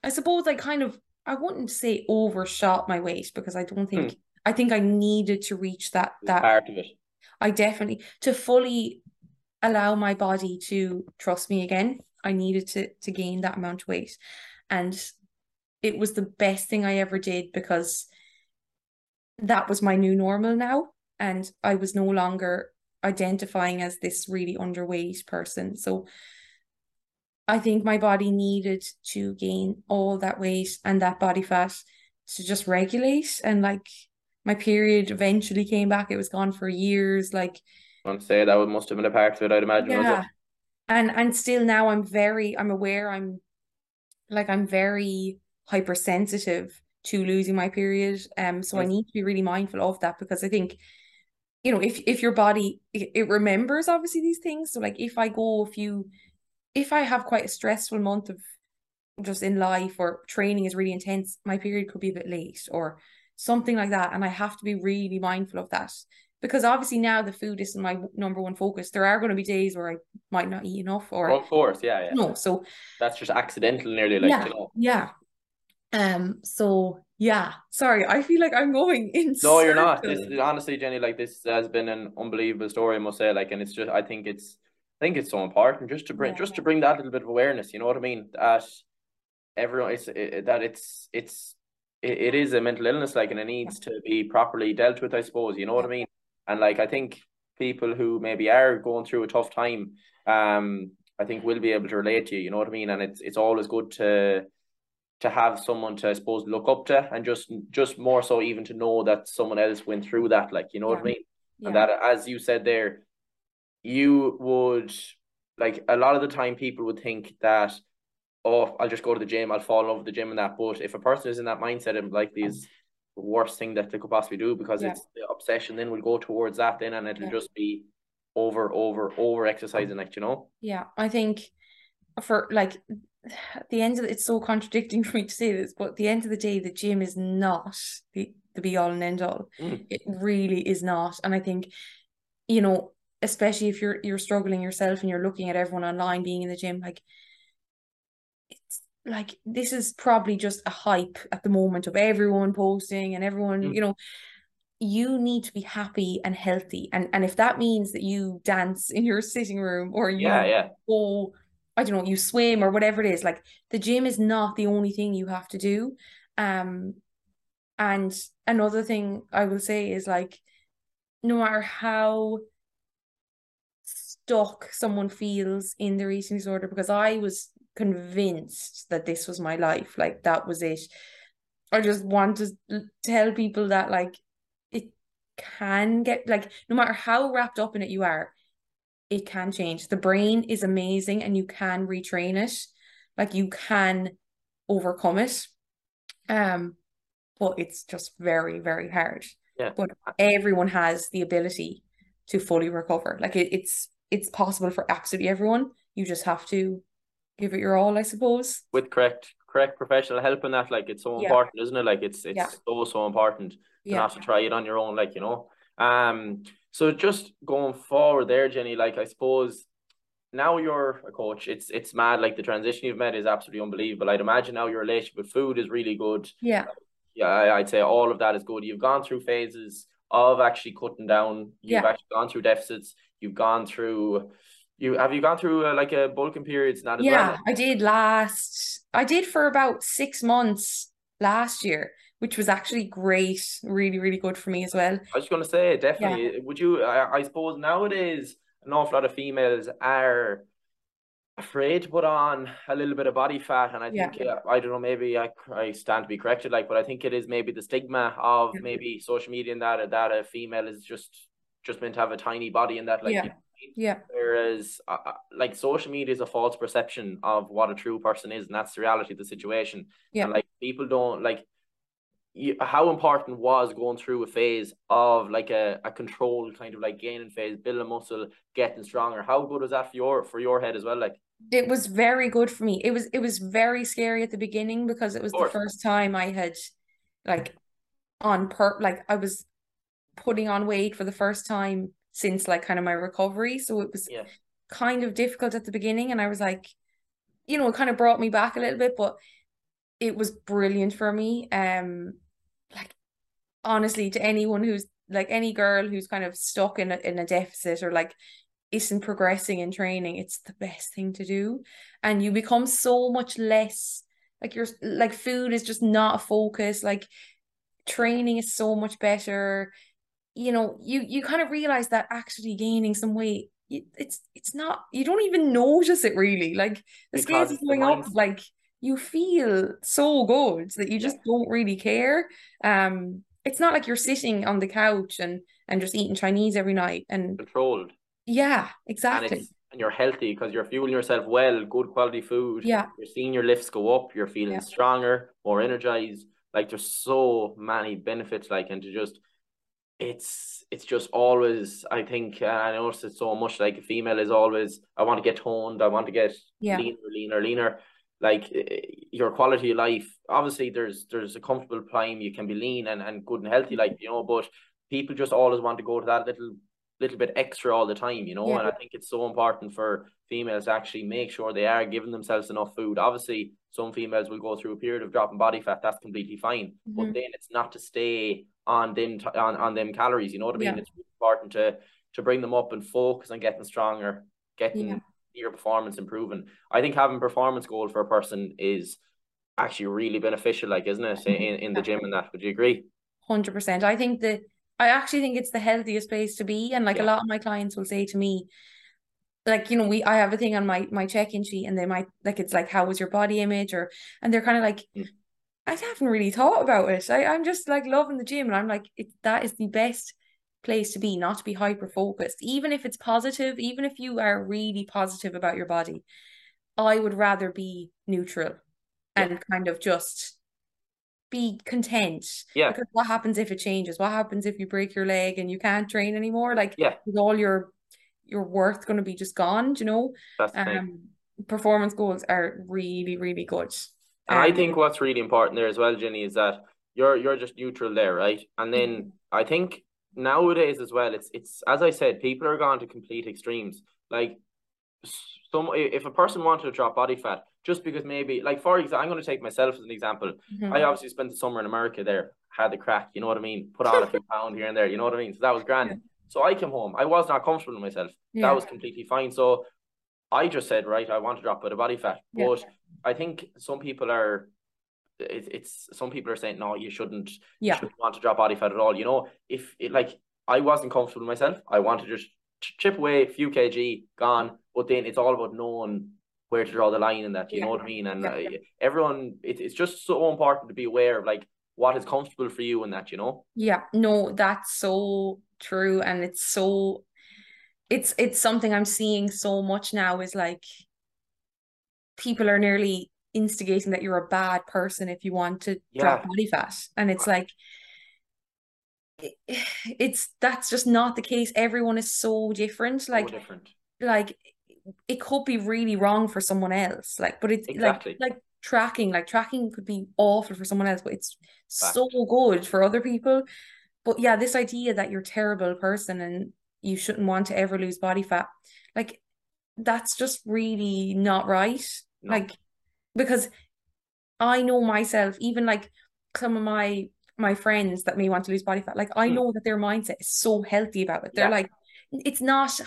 I suppose I kind of I wouldn't say overshot my weight because I don't think hmm. I think I needed to reach that that part of it. I definitely to fully allow my body to trust me again I needed to to gain that amount of weight. And it was the best thing I ever did because that was my new normal now. And I was no longer identifying as this really underweight person. So I think my body needed to gain all that weight and that body fat to just regulate. And like my period eventually came back. It was gone for years. Like I want to say that would must have been a part of it, I'd imagine. was it? yeah and and still now I'm very I'm aware I'm like I'm very hypersensitive to losing my period. Um so I need to be really mindful of that because I think you know if if your body it, it remembers obviously these things. So like if I go a few if I have quite a stressful month of just in life or training is really intense my period could be a bit late or something like that. And I have to be really mindful of that because obviously now the food isn't my number one focus there are going to be days where I might not eat enough or Of course, yeah, yeah. no so That's just accidental nearly, like, yeah you know. yeah um so yeah sorry I feel like I'm going in No, you're not. This honestly, Jenny, like this has been an unbelievable story, I must say. Like, and it's just, I think it's, I think it's so important just to bring, Yeah. just to bring that little bit of awareness. You know what I mean? That everyone, it's it, that it's it's it, it is a mental illness, like, and it needs to be properly dealt with. I suppose. You know what I mean? And like, I think people who maybe are going through a tough time, um, I think will be able to relate to you. You know what I mean? And it's it's always good to to have someone to I suppose look up to and just just more so even to know that someone else went through that like you know what I mean yeah and that as you said there you would like a lot of the time people would think that oh I'll just go to the gym I'll fall in love with the gym and that but if a person is in that mindset it like is the worst thing that they could possibly do because Yeah. it's the obsession then will go towards that then and it'll Yeah. just be over over over exercising like you know Yeah, I think for like at the end of it's so contradicting for me to say this, but at the end of the day, the gym is not the, the be all and end all. Mm. It really is not. And I think, you know, especially if you're you're struggling yourself and you're looking at everyone online being in the gym, like it's like this is probably just a hype at the moment of everyone posting and everyone, Mm. you know, you need to be happy and healthy. And and if that means that you dance in your sitting room or you yeah yeah go, I don't know, you swim or whatever it is, like the gym is not the only thing you have to do. Um, and another thing I will say is like, no matter how stuck someone feels in their eating disorder, because I was convinced that this was my life, like that was it. I just want to tell people that like it can get like no matter how wrapped up in it you are, it can change. The brain is amazing and you can retrain it. Like you can overcome it. Um, but it's just very, very hard. Yeah. But everyone has the ability to fully recover. Like it, it's it's possible for absolutely everyone. You just have to give it your all, I suppose. with correct correct professional help in that like it's so Yeah. important isn't it like it's it's Yeah. so so important to Yeah. not to try it on your own like you know um so just going forward there Jenny like I suppose now you're a coach it's it's mad like the transition you've made is absolutely unbelievable I'd imagine now your relationship with food is really good Yeah. yeah I'd say all of that is good you've gone through phases of actually cutting down you've Yeah. actually gone through deficits you've gone through you have you gone through uh, like a bulking periods and that as Yeah, well I did last I did for about six months last year, which was actually great, really, really good for me as well. I was just gonna say, definitely. Would you? I, I suppose nowadays an awful lot of females are afraid to put on a little bit of body fat, and I Yeah. think uh, I don't know. Maybe I I stand to be corrected, like, but I think it is maybe the stigma of Yeah. maybe social media and that that a female is just just meant to have a tiny body and that like Yeah. Yeah. Whereas, uh, uh, like social media is a false perception of what a true person is, and that's the reality of the situation. Yeah. And like people don't like. You, how important was going through a phase of like a, a controlled kind of like gaining phase, building muscle, getting stronger? How good was that for your for your head as well? Like, It was very good for me. It was it was very scary at the beginning because it was the first time I had like on per like I was putting on weight for the first time since like kind of my recovery. So it was Yeah. kind of difficult at the beginning and I was like, you know, it kind of brought me back a little bit, but it was brilliant for me. Um like honestly to anyone who's like any girl who's kind of stuck in a, in a deficit or like isn't progressing in training, it's the best thing to do. And you become so much less like you're like food is just not a focus. Like training is so much better. You know, you you kind of realize that actually gaining some weight, it's it's not you don't even notice it really. Like the scales is going up, like you feel so good that you Yeah. just don't really care. Um, it's not like you're sitting on the couch and and just eating Chinese every night. And controlled, yeah, exactly. it's and you're healthy because you're fueling yourself well, good quality food. Yeah, You're seeing your lifts go up. You're feeling Yeah. stronger, more energized. Like there's so many benefits. Like and to just, it's it's just always. I think and I notice it so much. Like a female is always. I want to get toned. I want to get yeah, leaner, leaner, leaner. Like eh, your quality of life. Obviously, there's there's a comfortable time you can be lean and, and good and healthy. Like you know, but people just always want to go to that little little bit extra all the time. You know, Yeah. and I think it's so important for females to actually make sure they are giving themselves enough food. Obviously, some females will go through a period of dropping body fat. That's completely fine. But Mhm. then it's not to stay on them t- on, on them calories. You know what I mean? Yeah. It's really important to to bring them up and focus on getting stronger, getting Yeah. your performance improving. I think having performance goal for a person is actually really beneficial, like isn't it, in, in the gym and that. Would you agree? hundred percent. I think that I actually think it's the healthiest place to be. And like a lot of my clients will say to me, like, you know, we I have a thing on my my check-in sheet and they might like it's like, how was your body image? Or and they're kind of like, Mm. I haven't really thought about it. I, I'm just like loving the gym. And I'm like, it that is the best place to be, not to be hyper focused. Even if it's positive, even if you are really positive about your body, I would rather be neutral Yeah. and kind of just be content. Yeah. Because what happens if it changes? What happens if you break your leg and you can't train anymore? Like, Yeah. is all your your worth going to be just gone? Do you know? That's the thing. Um, performance goals are really, really good. And I Um, think what's really important there as well, Jenny, is that you're you're just neutral there, right? And then Mm-hmm. I think nowadays as well, it's it's as I said, people are gone to complete extremes. Like some if a person wanted to drop body fat, just because maybe like for example, I'm going to take myself as an example. mhm. I obviously spent the summer in America there, had the crack, you know what I mean? Put on a few pound here and there, you know what I mean? So that was grand. Yeah. So I came home. I was not comfortable with myself. Yeah. That was completely fine. So I just said, right, I want to drop a bit of body fat. Yeah. But I think some people are it, it's some people are saying, no, you shouldn't you Yeah. shouldn't want to drop body fat at all. You know, if it like I wasn't comfortable with myself, I want to just chip away a few kg, gone. But then it's all about knowing where to draw the line in that. You know what I mean? And Yeah, uh, everyone, it, it's just so important to be aware of like what is comfortable for you in that. You know? Yeah, no, that's so true. And it's so it's it's something I'm seeing so much now is like people are nearly instigating that you're a bad person if you want to drop Yeah. body fat. And it's like it- it's that's just not the case. Everyone is so different. So Like different. like it could be really wrong for someone else. Like, but it's Exactly. like like tracking, like tracking could be awful for someone else, but it's Fact. so good for other people. But yeah, this idea that you're a terrible person and you shouldn't want to ever lose body fat, like that's just really not right. No. Like because I know myself, even like some of my my friends that may want to lose body fat, like I Mm. know that their mindset is so healthy about it. They're Yeah. like, it's not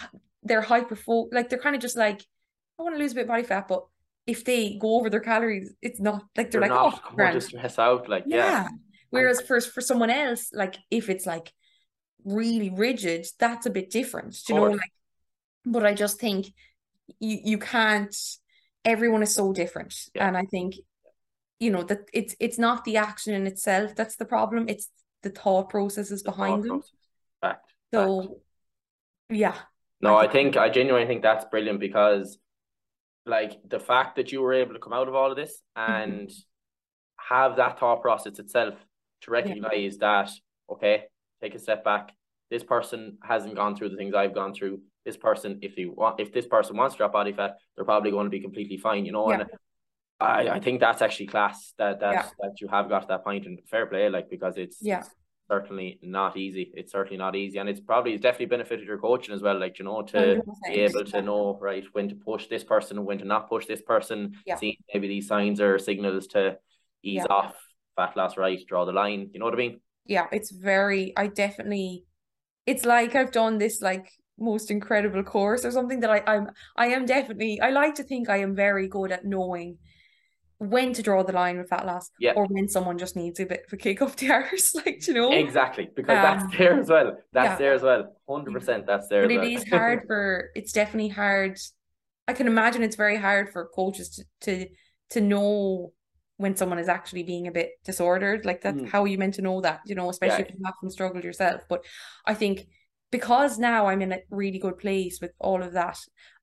they're hyper like they're kind of just like, I want to lose a bit of body fat, but if they go over their calories, it's not like they're You're like, not oh, grand. to stress out. Like, yeah. Yeah. Whereas for for someone else, like if it's like really rigid, that's a bit different. Do you know, like but I just think you you can't everyone is so different. Yeah. And I think, you know, that it's it's not the action in itself that's the problem. It's the thought processes The behind thought them. process. Fact. Fact. So Yeah. No, I think I genuinely think that's brilliant because like the fact that you were able to come out of all of this Mm-hmm. and have that thought process itself to recognize that okay, take a step back. This person hasn't gone through the things I've gone through. This person, if he want, if this person wants to drop body fat, they're probably going to be completely fine, you know. Yeah. And I, I think that's actually class that that Yeah. that you have got to that point and fair play, like because it's, Yeah. it's certainly not easy. It's certainly not easy, and it's probably it's definitely benefited your coaching as well. Like you know to 100%. be able to know right when to push this person when to not push this person. Yeah. See maybe these signs or signals to ease Yeah. off fat loss. Right, draw the line. You know what I mean? yeah, it's very, I definitely, it's like I've done this like most incredible course or something that I, I'm, I am definitely, I like to think I am very good at knowing when to draw the line with fat loss Yeah. or when someone just needs a bit of a kick off the arse, like, you know, Exactly, because Um, that's there as well. That's yeah. there as well. Hundred percent. That's there. but it well. is hard for, it's definitely hard. I can imagine it's very hard for coaches to, to, to know when someone is actually being a bit disordered. Like that's Mm. how you meant to know that, you know, especially Yeah. if you haven't struggled yourself. But I think because now I'm in a really good place with all of that,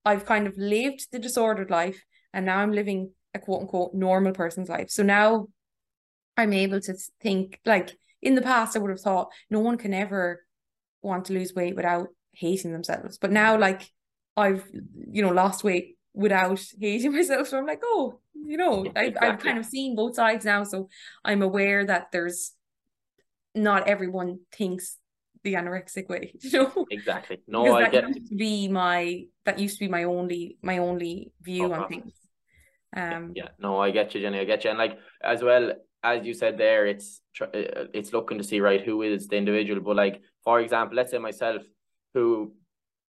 I've kind of lived the disordered life and now I'm living a quote unquote normal person's life. So now I'm able to think like in the past I would have thought no one can ever want to lose weight without hating themselves. But now like I've you know lost weight without hating myself. So I'm like, oh, you know, I've I've kind of seen both sides now. So I'm aware that there's not everyone thinks the anorexic way, you know. Exactly. No, because I that get. used to be my that used to be my only my only view Oh, on things. Um Yeah, no, I get you, Jenny. I get you, and like as well as you said there, it's uh, it's looking to see right who is the individual. But like for example, let's say myself, who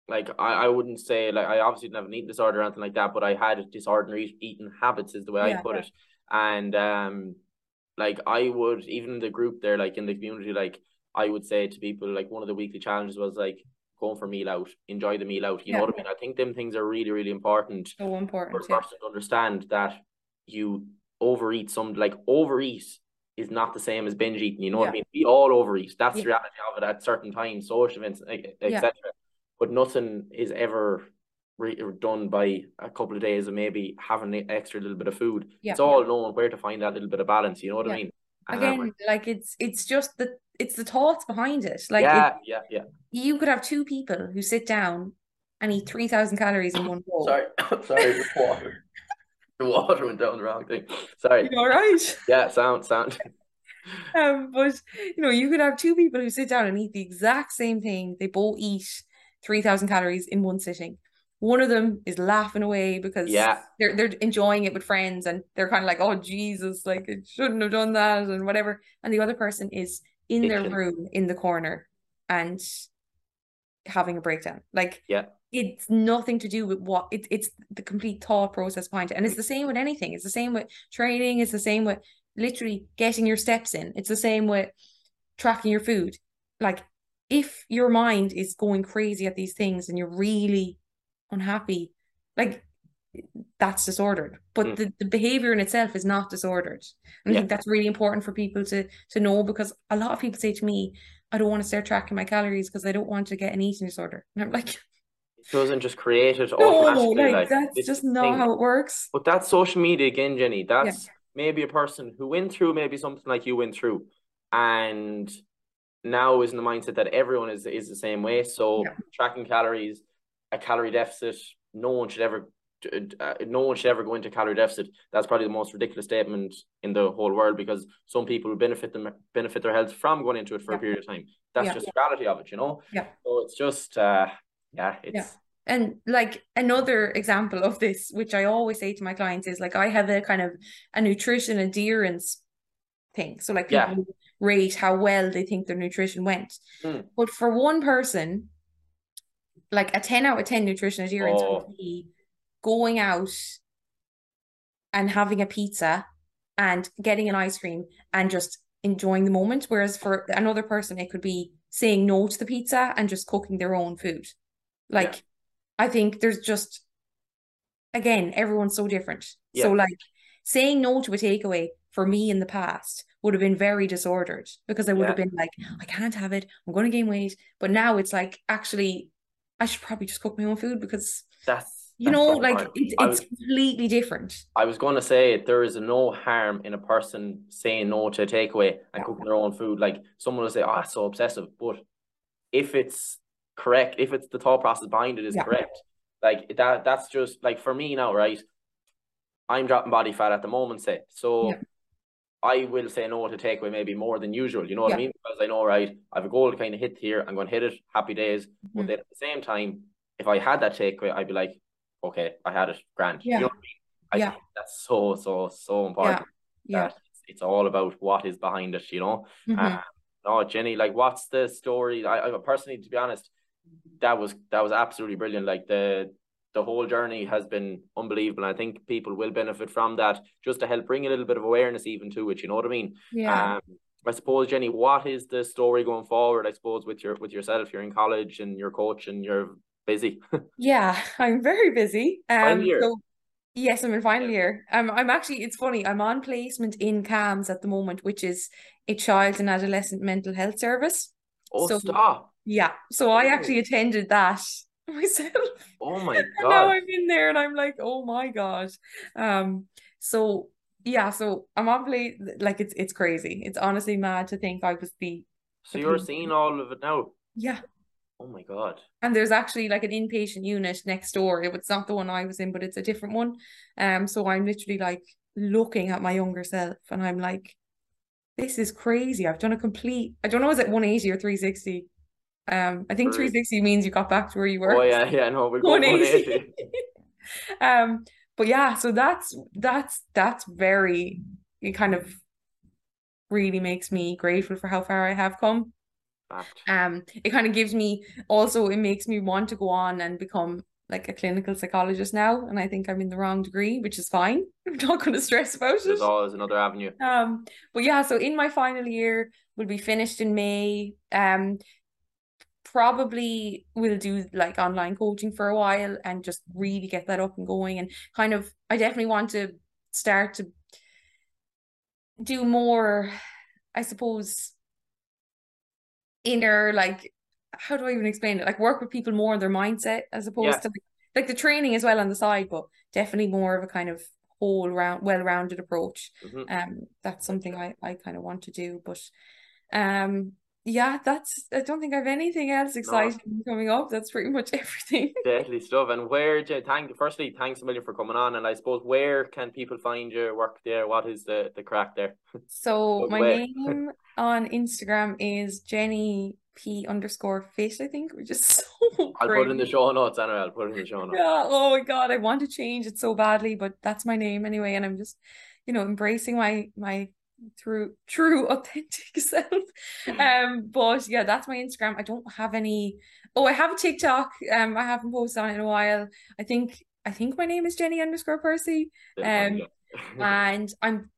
like I, I wouldn't say like I obviously didn't have an eating disorder or anything like that, but I had disordered eating habits is the way I put yeah. it, and um, like I would even the group there, like in the community, like I would say to people like one of the weekly challenges was like going for meal out, enjoy the meal out. You know what I mean? I think them things are really really important so for important. a Yeah. person to understand that you overeat some like overeat is not the same as binge eating. You know what I mean? We all overeat. That's Yeah. the reality of it at certain times, social events, Yeah. etc. But nothing is ever re- done by a couple of days of maybe having an extra little bit of food. Yeah. It's all knowing where to find that little bit of balance. You know what I mean? Um, Again, like it's it's just the it's the thoughts behind it. Like it, yeah, yeah, yeah. you could have two people who sit down and eat three thousand calories in one bowl. Sorry, sorry, the water. the water went down the wrong thing. Sorry. You all right? Yeah, sound, sound. Um, but you know, you could have two people who sit down and eat the exact same thing. They both eat three thousand calories in one sitting. One of them is laughing away because Yeah. they're they're enjoying it with friends and they're kind of like, oh Jesus, like it shouldn't have done that and whatever. And the other person is in their room in the corner and having a breakdown. Like Yeah. it's nothing to do with what it, it's the complete thought process behind it. And it's the same with anything. It's the same with training. It's the same with literally getting your steps in. It's the same with tracking your food. Like if your mind is going crazy at these things and you're really unhappy, like that's disordered. But Mm. the, the behavior in itself is not disordered. And I think that's really important for people to to know because a lot of people say to me, I don't want to start tracking my calories because I don't want to get an eating disorder. And I'm like, It doesn't just create it no, like, like that's just not thing. how it works. But that's social media again, Jenny. That's maybe a person who went through maybe something like you went through, and now is in the mindset that everyone is is the same way. So Yeah. tracking calories, a calorie deficit, no one should ever. Uh, no one should ever go into calorie deficit. That's probably the most ridiculous statement in the whole world because some people benefit them benefit their health from going into it for Yeah. a period of time. That's Yeah. just the reality of it, you know. Yeah. So it's just, uh, yeah, it's Yeah. And like another example of this, which I always say to my clients, is like I have a kind of a nutrition adherence thing. So like Yeah. rate how well they think their nutrition went. Mm. But for one person, like a 10 out of 10 nutrition adherence Oh. would be going out and having a pizza and getting an ice cream and just enjoying the moment. Whereas for another person, it could be saying no to the pizza and just cooking their own food. Like, Yeah. I think there's just, again, everyone's so different. So, like, saying no to a takeaway for me in the past would have been very disordered because I would have been like, I can't have it. I'm going to gain weight. But now it's like, actually, I should probably just cook my own food because That's you that's know, like it, it's was completely different. I was going to say there is no harm in a person saying no to a takeaway and Yeah. cooking their own food. Like someone will say, "Oh, it's so obsessive," but if it's correct, if it's the thought process behind it is Yeah. correct, like that, that's just like for me now, right? I'm dropping body fat at the moment, say so. Yeah. I will say no to takeaway maybe more than usual. You know what I mean? Because I know, right? I have a goal to kind of hit here. I'm going to hit it. Happy days. But Mhm. then at the same time, if I had that takeaway, I'd be like, okay, I had it. Grand. You Yeah. know what I mean? I Yeah. think that's so so so important. Yeah. That it's, it's all about what is behind it. You know. Mhm. Uh, no, Jenny, like, what's the story? I, I personally, to be honest, that was that was absolutely brilliant. Like the the whole journey has been unbelievable. I think people will benefit from that, just to help bring a little bit of awareness even to it. You know what I mean? Yeah. Um, I suppose, Jenny, what is the story going forward? I suppose with your with yourself, you're in college and you're coach and you're busy. Yeah, I'm very busy. Um, so yes, I'm in final year. Um, I'm actually, it's funny, I'm on placement in CAMHS at the moment, which is a child and adolescent mental health service. oh, So- stop! Yeah, so I Oh. actually attended that myself. Oh my And now! I'm in there and I'm like, oh my God. Um, so yeah, so I'm on play like it's it's crazy. It's honestly mad to think I was the So you're the- seeing all of it now. yeah. Oh my god! And there's actually like an inpatient unit next door. It was not the one I was in, but it's a different one. Um, so I'm literally like looking at my younger self and I'm like, this is crazy. I've done a complete, I don't know, is it 180 or 360? Um, I think 360 means you got back to where you were. Oh yeah, yeah. No, we're going 180. 180. Um, but yeah, so that's that's that's very it kind of really makes me grateful for how far I have come. Um, it kind of gives me also it makes me want to go on and become like a clinical psychologist now, and I think I'm in the wrong degree, which is fine. I'm not going to stress about it There's always another avenue. Um, but yeah, so in my final year, we'll be finished in May. Um, probably will do like online coaching for a while and just really get that up and going and kind of I definitely want to start to do more, I suppose, inner like how do I even explain it? Like work with people more on their mindset as opposed Yeah. to like, like the training as well on the side, but definitely more of a kind of whole round well-rounded approach. Mhm. Um, that's something I, I kind of want to do. But um, yeah, that's I don't think I have anything else exciting coming up. That's pretty much everything. Deadly stuff. And where do you thank firstly, thanks a million for coming on. And I suppose where can people find your work there? What is the the crack there? So my name on Instagram is Jenny P underscore fit, I think, which is so I'll put it in the show notes anyway. I'll put it in the show notes. Yeah, oh my God, I want to change it so badly, but that's my name anyway, and I'm just, you know, embracing my my true true authentic self. Um, but yeah, that's my Instagram. I don't have any. Oh, I have a TikTok. Um, I haven't posted on it in a while. I think I think my name is Jenny underscore Percy. Um, and I'm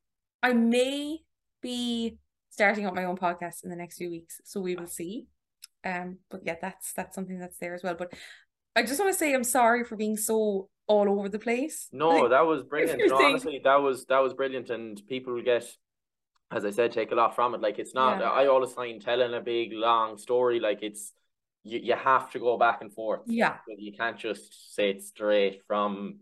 I may be starting up my own podcast in the next few weeks, so we will see. Um, but yeah, that's that's something that's there as well. But I just want to say I'm sorry for being so all over the place. No, Like, that was brilliant. No, honestly, that was that was brilliant, and people will get, as I said, take a lot from it. Like it's not. Yeah. I always find telling a big long story like it's you. You have to go back and forth. yeah, You can't just say it straight from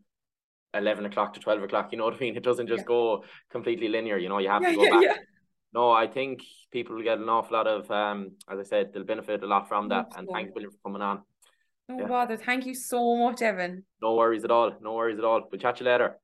eleven o'clock to twelve o'clock. You know what I mean? It doesn't just Yeah. go completely linear. You know, you have yeah, to go back. No, I think people will get an awful lot of, um, as I said, they'll benefit a lot from that. Hope And thanks, William, for coming on. No bother. Thank you so much, Evan. No worries at all. No worries at all. We'll chat you later.